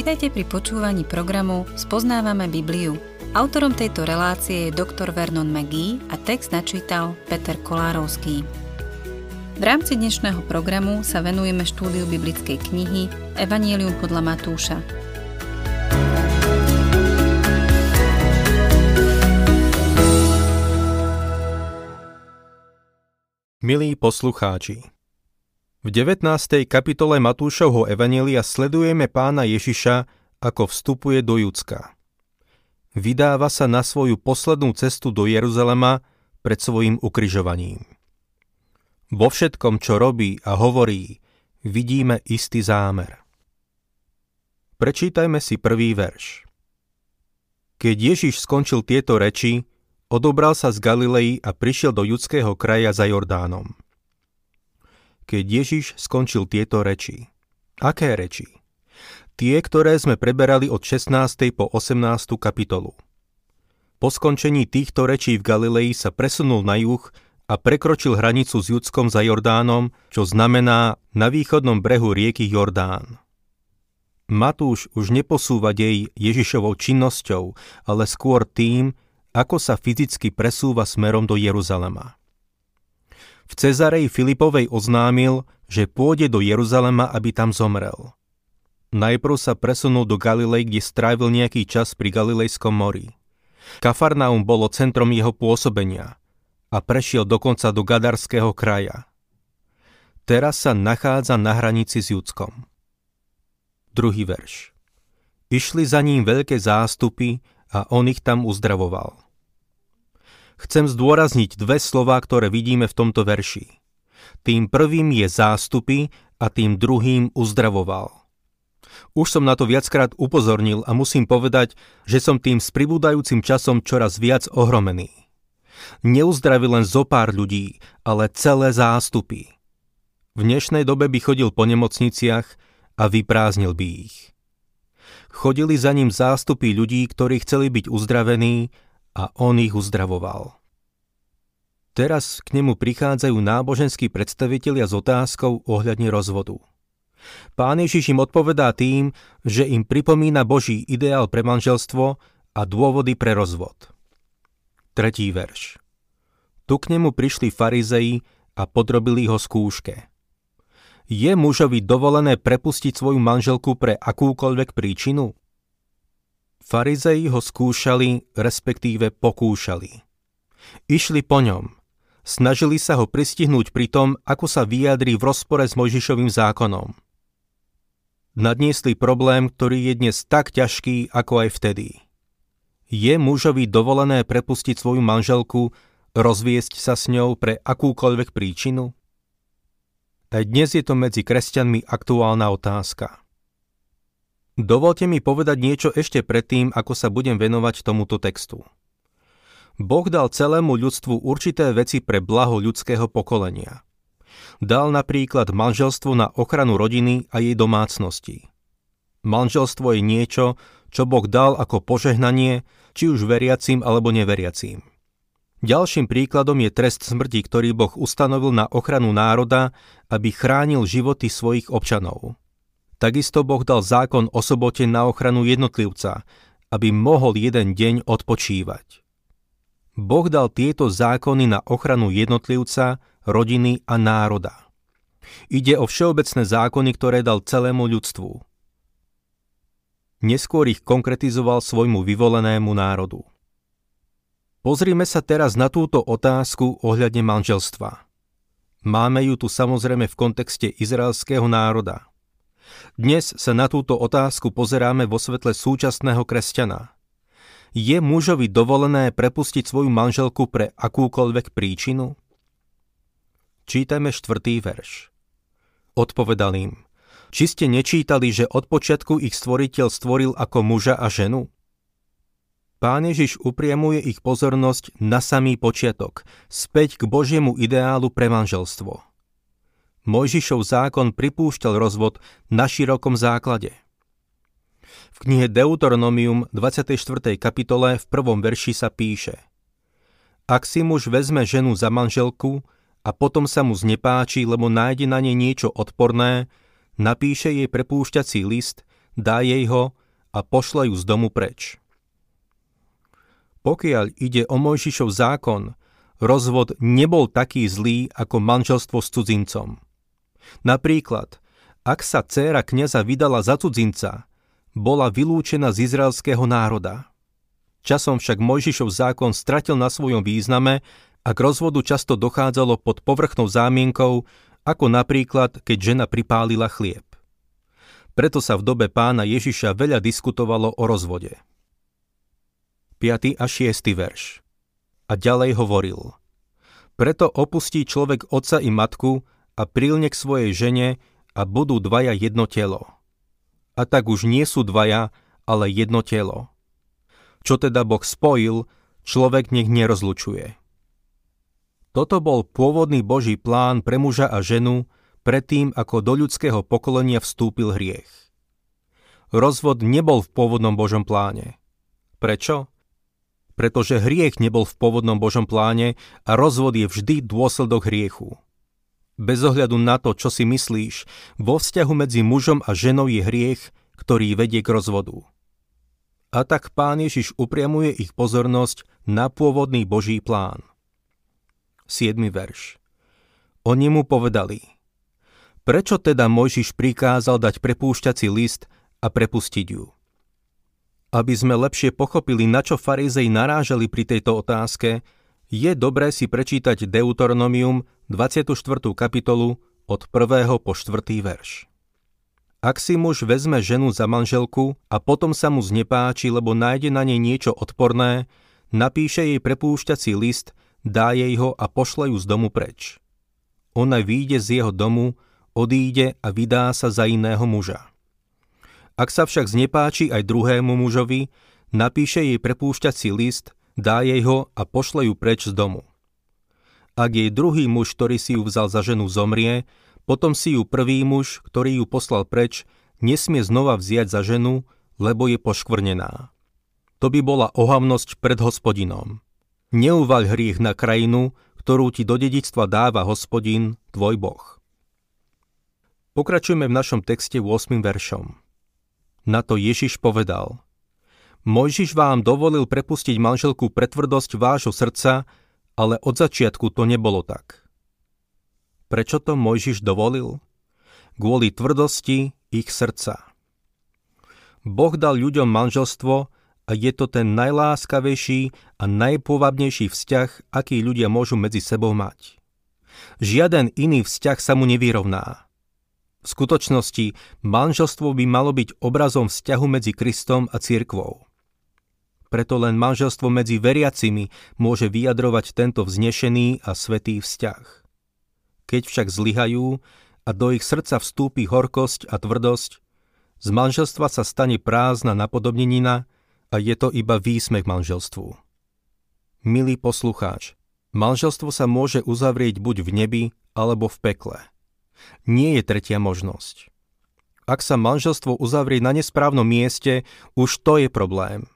Vitajte pri počúvaní programu Spoznávame Bibliu. Autorom tejto relácie je doktor Vernon McGee a text načítal Peter Kolárovský. V rámci dnešného programu sa venujeme štúdiu biblickej knihy Evangelium podľa Matúša. Milí poslucháči, v 19. kapitole Matúšovho Evanielia sledujeme pána Ježiša, ako vstupuje do Judska. Vydáva sa na svoju poslednú cestu do Jeruzalema pred svojim ukryžovaním. Vo všetkom, čo robí a hovorí, vidíme istý zámer. Prečítajme si prvý verš. Keď Ježiš skončil tieto reči, odobral sa z Galilei a prišiel do judského kraja za Jordánom keď Ježiš skončil tieto reči. Aké reči? Tie, ktoré sme preberali od 16. po 18. kapitolu. Po skončení týchto rečí v Galilei sa presunul na juh a prekročil hranicu s Judskom za Jordánom, čo znamená na východnom brehu rieky Jordán. Matúš už neposúva dej Ježišovou činnosťou, ale skôr tým, ako sa fyzicky presúva smerom do Jeruzalema. V Cezarej Filipovej oznámil, že pôjde do Jeruzalema, aby tam zomrel. Najprv sa presunul do Galilej, kde strávil nejaký čas pri Galilejskom mori. Kafarnaum bolo centrom jeho pôsobenia a prešiel dokonca do Gadarského kraja. Teraz sa nachádza na hranici s Judskom. Druhý verš. Išli za ním veľké zástupy a on ich tam uzdravoval chcem zdôrazniť dve slova, ktoré vidíme v tomto verši. Tým prvým je zástupy a tým druhým uzdravoval. Už som na to viackrát upozornil a musím povedať, že som tým s pribúdajúcim časom čoraz viac ohromený. Neuzdraví len zo pár ľudí, ale celé zástupy. V dnešnej dobe by chodil po nemocniciach a vyprázdnil by ich. Chodili za ním zástupy ľudí, ktorí chceli byť uzdravení a on ich uzdravoval. Teraz k nemu prichádzajú náboženskí predstavitelia s otázkou ohľadne rozvodu. Pán Ježiš im odpovedá tým, že im pripomína Boží ideál pre manželstvo a dôvody pre rozvod. Tretí verš. Tu k nemu prišli farizei a podrobili ho skúške. Je mužovi dovolené prepustiť svoju manželku pre akúkoľvek príčinu? Farizei ho skúšali, respektíve pokúšali. Išli po ňom. Snažili sa ho pristihnúť pri tom, ako sa vyjadrí v rozpore s Mojžišovým zákonom. Nadniesli problém, ktorý je dnes tak ťažký, ako aj vtedy. Je mužovi dovolené prepustiť svoju manželku, rozviesť sa s ňou pre akúkoľvek príčinu? Aj dnes je to medzi kresťanmi aktuálna otázka. Dovolte mi povedať niečo ešte predtým, ako sa budem venovať tomuto textu. Boh dal celému ľudstvu určité veci pre blaho ľudského pokolenia. Dal napríklad manželstvo na ochranu rodiny a jej domácnosti. Manželstvo je niečo, čo Boh dal ako požehnanie, či už veriacím alebo neveriacím. Ďalším príkladom je trest smrti, ktorý Boh ustanovil na ochranu národa, aby chránil životy svojich občanov. Takisto Boh dal zákon o sobote na ochranu jednotlivca, aby mohol jeden deň odpočívať. Boh dal tieto zákony na ochranu jednotlivca, rodiny a národa. Ide o všeobecné zákony, ktoré dal celému ľudstvu. Neskôr ich konkretizoval svojmu vyvolenému národu. Pozrime sa teraz na túto otázku ohľadne manželstva. Máme ju tu samozrejme v kontexte izraelského národa – dnes sa na túto otázku pozeráme vo svetle súčasného kresťana. Je mužovi dovolené prepustiť svoju manželku pre akúkoľvek príčinu? Čítajme štvrtý verš. Odpovedal im, či ste nečítali, že od počiatku ich stvoriteľ stvoril ako muža a ženu? Pán Ježiš upriamuje ich pozornosť na samý počiatok, späť k Božiemu ideálu pre manželstvo – Mojžišov zákon pripúšťal rozvod na širokom základe. V knihe Deuteronomium 24. kapitole v prvom verši sa píše Ak si muž vezme ženu za manželku a potom sa mu znepáči, lebo nájde na nej niečo odporné, napíše jej prepúšťací list, dá jej ho a pošle ju z domu preč. Pokiaľ ide o Mojžišov zákon, rozvod nebol taký zlý ako manželstvo s cudzincom. Napríklad, ak sa dcéra kniaza vydala za cudzinca, bola vylúčená z izraelského národa. Časom však Mojžišov zákon stratil na svojom význame a k rozvodu často dochádzalo pod povrchnou zámienkou, ako napríklad, keď žena pripálila chlieb. Preto sa v dobe pána Ježiša veľa diskutovalo o rozvode. 5. a 6. verš. A ďalej hovoril. Preto opustí človek otca i matku a prilne k svojej žene a budú dvaja jedno telo. A tak už nie sú dvaja, ale jedno telo. Čo teda Boh spojil, človek nech nerozlučuje. Toto bol pôvodný Boží plán pre muža a ženu predtým, ako do ľudského pokolenia vstúpil hriech. Rozvod nebol v pôvodnom Božom pláne. Prečo? pretože hriech nebol v pôvodnom Božom pláne a rozvod je vždy dôsledok hriechu. Bez ohľadu na to, čo si myslíš, vo vzťahu medzi mužom a ženou je hriech, ktorý vedie k rozvodu. A tak pán Ježiš upriamuje ich pozornosť na pôvodný Boží plán. 7. verš Oni mu povedali Prečo teda Mojžiš prikázal dať prepúšťací list a prepustiť ju? Aby sme lepšie pochopili, na čo farizei narážali pri tejto otázke, je dobré si prečítať Deuteronomium 24. kapitolu od 1. po 4. verš. Ak si muž vezme ženu za manželku a potom sa mu znepáči, lebo nájde na nej niečo odporné, napíše jej prepúšťací list, dá jej ho a pošle ju z domu preč. Ona výjde z jeho domu, odíde a vydá sa za iného muža. Ak sa však znepáči aj druhému mužovi, napíše jej prepúšťací list, dá jej ho a pošle ju preč z domu. Ak jej druhý muž, ktorý si ju vzal za ženu, zomrie, potom si ju prvý muž, ktorý ju poslal preč, nesmie znova vziať za ženu, lebo je poškvrnená. To by bola ohavnosť pred hospodinom. Neuvaľ hriech na krajinu, ktorú ti do dedictva dáva hospodin, tvoj boh. Pokračujeme v našom texte 8. veršom. Na to Ježiš povedal, Mojžiš vám dovolil prepustiť manželku pre tvrdosť vášho srdca, ale od začiatku to nebolo tak. Prečo to Mojžiš dovolil? Kvôli tvrdosti ich srdca. Boh dal ľuďom manželstvo a je to ten najláskavejší a najpovabnejší vzťah, aký ľudia môžu medzi sebou mať. Žiaden iný vzťah sa mu nevyrovná. V skutočnosti manželstvo by malo byť obrazom vzťahu medzi Kristom a cirkvou. Preto len manželstvo medzi veriacimi môže vyjadrovať tento vznešený a svetý vzťah. Keď však zlyhajú a do ich srdca vstúpi horkosť a tvrdosť, z manželstva sa stane prázdna napodobnenina a je to iba výsmech manželstvu. Milý poslucháč, manželstvo sa môže uzavrieť buď v nebi alebo v pekle – nie je tretia možnosť. Ak sa manželstvo uzavrie na nesprávnom mieste, už to je problém.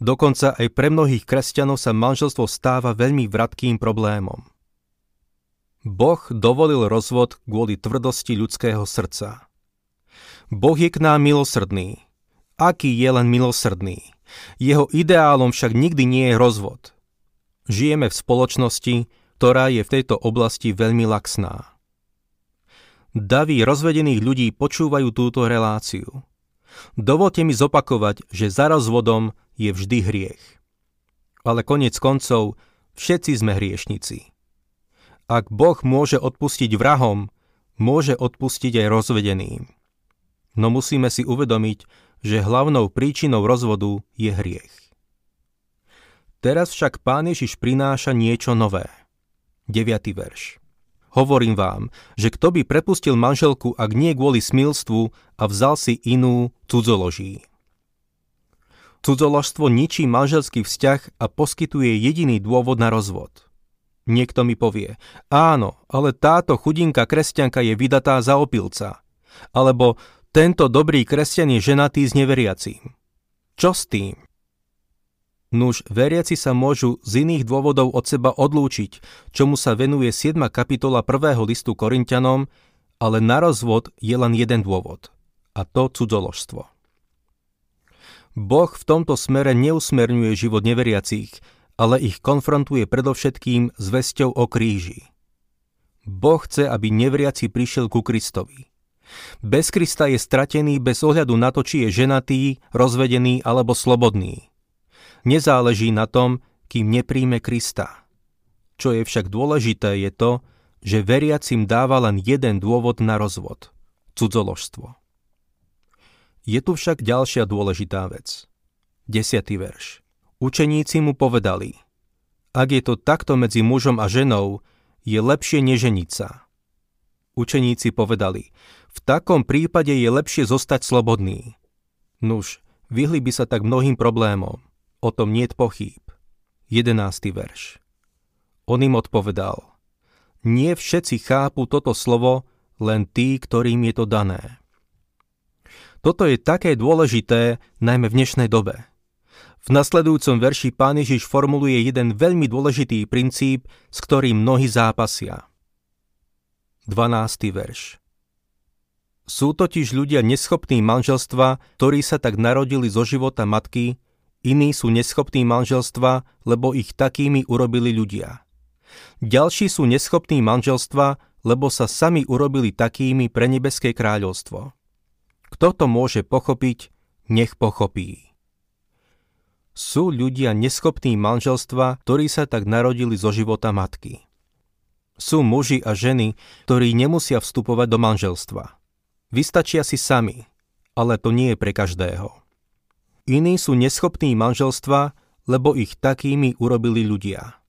Dokonca aj pre mnohých kresťanov sa manželstvo stáva veľmi vratkým problémom. Boh dovolil rozvod kvôli tvrdosti ľudského srdca. Boh je k nám milosrdný. Aký je len milosrdný? Jeho ideálom však nikdy nie je rozvod. Žijeme v spoločnosti, ktorá je v tejto oblasti veľmi laxná. Davy rozvedených ľudí počúvajú túto reláciu. Dovolte mi zopakovať, že za rozvodom je vždy hriech. Ale konec koncov, všetci sme hriešnici. Ak Boh môže odpustiť vrahom, môže odpustiť aj rozvedeným. No musíme si uvedomiť, že hlavnou príčinou rozvodu je hriech. Teraz však Pán Ježiš prináša niečo nové. 9. verš. Hovorím vám, že kto by prepustil manželku, ak nie kvôli smilstvu a vzal si inú, cudzoloží. Cudzoložstvo ničí manželský vzťah a poskytuje jediný dôvod na rozvod. Niekto mi povie, áno, ale táto chudinka kresťanka je vydatá za opilca. Alebo tento dobrý kresťan je ženatý s neveriacím. Čo s tým? Nuž, veriaci sa môžu z iných dôvodov od seba odlúčiť, čomu sa venuje 7. kapitola 1. listu Korintianom, ale na rozvod je len jeden dôvod, a to cudzoložstvo. Boh v tomto smere neusmerňuje život neveriacich, ale ich konfrontuje predovšetkým s vesťou o kríži. Boh chce, aby neveriaci prišiel ku Kristovi. Bez Krista je stratený bez ohľadu na to, či je ženatý, rozvedený alebo slobodný. Nezáleží na tom, kým nepríjme Krista. Čo je však dôležité je to, že veriacim dáva len jeden dôvod na rozvod – cudzoložstvo. Je tu však ďalšia dôležitá vec. Desiatý verš. Učeníci mu povedali, ak je to takto medzi mužom a ženou, je lepšie neženiť sa. Učeníci povedali, v takom prípade je lepšie zostať slobodný. Nuž, vyhli by sa tak mnohým problémom. O tom niet pochýb. 11. verš. On im odpovedal, nie všetci chápu toto slovo, len tí, ktorým je to dané. Toto je také dôležité, najmä v dnešnej dobe. V nasledujúcom verši pán Ježiš formuluje jeden veľmi dôležitý princíp, s ktorým mnohí zápasia. 12. verš sú totiž ľudia neschopní manželstva, ktorí sa tak narodili zo života matky, iní sú neschopní manželstva, lebo ich takými urobili ľudia. Ďalší sú neschopní manželstva, lebo sa sami urobili takými pre nebeské kráľovstvo. Kto to môže pochopiť, nech pochopí. Sú ľudia neschopní manželstva, ktorí sa tak narodili zo života matky. Sú muži a ženy, ktorí nemusia vstupovať do manželstva. Vystačia si sami, ale to nie je pre každého. Iní sú neschopní manželstva, lebo ich takými urobili ľudia.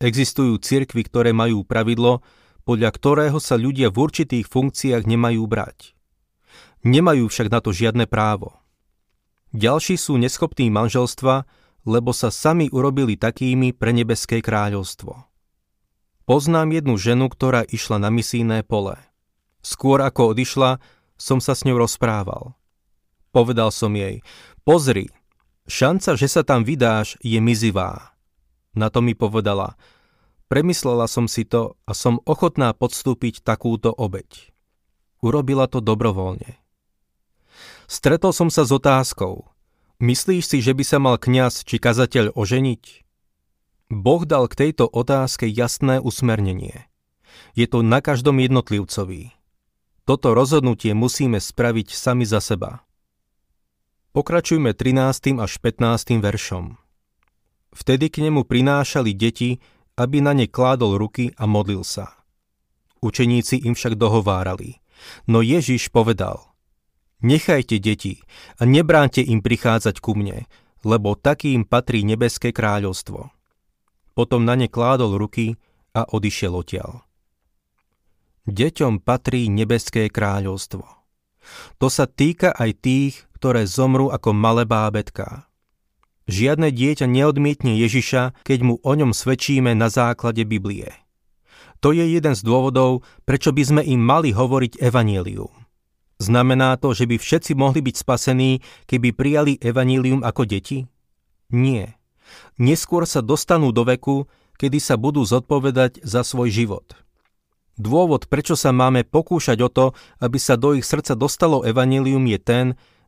Existujú cirkvy, ktoré majú pravidlo, podľa ktorého sa ľudia v určitých funkciách nemajú brať. Nemajú však na to žiadne právo. Ďalší sú neschopní manželstva, lebo sa sami urobili takými pre nebeské kráľovstvo. Poznám jednu ženu, ktorá išla na misijné pole – Skôr ako odišla, som sa s ňou rozprával. Povedal som jej, pozri, šanca, že sa tam vydáš, je mizivá. Na to mi povedala, premyslela som si to a som ochotná podstúpiť takúto obeď. Urobila to dobrovoľne. Stretol som sa s otázkou, myslíš si, že by sa mal kňaz či kazateľ oženiť? Boh dal k tejto otázke jasné usmernenie. Je to na každom jednotlivcovi. Toto rozhodnutie musíme spraviť sami za seba. Pokračujme 13. až 15. veršom. Vtedy k nemu prinášali deti, aby na ne kládol ruky a modlil sa. Učeníci im však dohovárali. No Ježiš povedal, nechajte deti a nebránte im prichádzať ku mne, lebo takým patrí nebeské kráľovstvo. Potom na ne kládol ruky a odišiel odtiaľ. Deťom patrí nebeské kráľovstvo. To sa týka aj tých, ktoré zomrú ako malé bábetká. Žiadne dieťa neodmietne Ježiša, keď mu o ňom svedčíme na základe Biblie. To je jeden z dôvodov, prečo by sme im mali hovoriť evanílium. Znamená to, že by všetci mohli byť spasení, keby prijali evanílium ako deti? Nie. Neskôr sa dostanú do veku, kedy sa budú zodpovedať za svoj život – Dôvod, prečo sa máme pokúšať o to, aby sa do ich srdca dostalo evanelium je ten,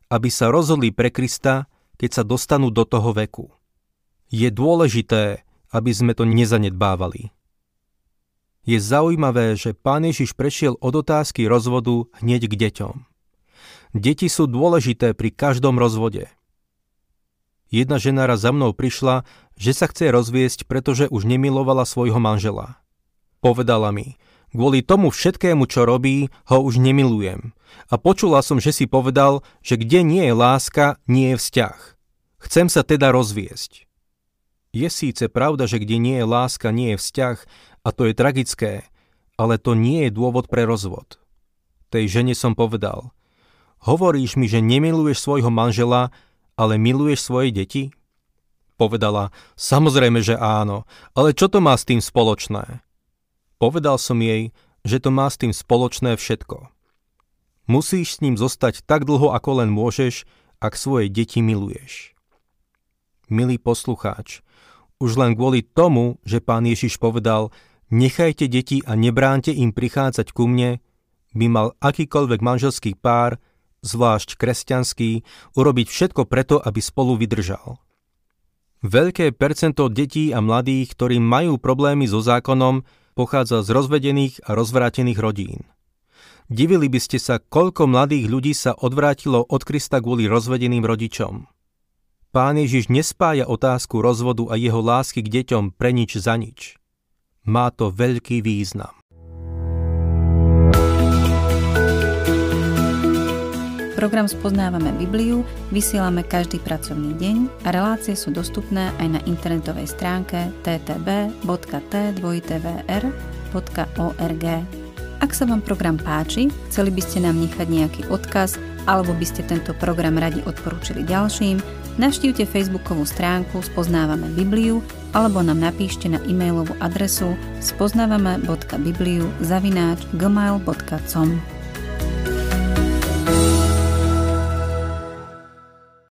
aby sa rozhodli pre Krista, keď sa dostanú do toho veku. Je dôležité, aby sme to nezanedbávali. Je zaujímavé, že pán Ježiš prešiel od otázky rozvodu hneď k deťom. Deti sú dôležité pri každom rozvode. Jedna žena raz za mnou prišla, že sa chce rozviesť, pretože už nemilovala svojho manžela. Povedala mi, Kvôli tomu všetkému, čo robí, ho už nemilujem. A počula som, že si povedal, že kde nie je láska, nie je vzťah. Chcem sa teda rozviesť. Je síce pravda, že kde nie je láska, nie je vzťah, a to je tragické, ale to nie je dôvod pre rozvod. Tej žene som povedal, hovoríš mi, že nemiluješ svojho manžela, ale miluješ svoje deti? Povedala, samozrejme, že áno, ale čo to má s tým spoločné? Povedal som jej, že to má s tým spoločné všetko. Musíš s ním zostať tak dlho, ako len môžeš, ak svoje deti miluješ. Milý poslucháč, už len kvôli tomu, že pán Ježiš povedal, nechajte deti a nebránte im prichádzať ku mne, by mal akýkoľvek manželský pár zvlášť kresťanský, urobiť všetko preto, aby spolu vydržal. Veľké percento detí a mladých, ktorí majú problémy so zákonom, pochádza z rozvedených a rozvrátených rodín. Divili by ste sa, koľko mladých ľudí sa odvrátilo od Krista kvôli rozvedeným rodičom. Pán Ježiš nespája otázku rozvodu a jeho lásky k deťom pre nič za nič. Má to veľký význam. Program Spoznávame Bibliu vysielame každý pracovný deň a relácie sú dostupné aj na internetovej stránke ttb.t2tvr.org. Ak sa vám program páči, chceli by ste nám nechať nejaký odkaz alebo by ste tento program radi odporúčili ďalším, navštívte facebookovú stránku Spoznávame Bibliu alebo nám napíšte na e-mailovú adresu spoznávame.bibliu zavináč gmail.com.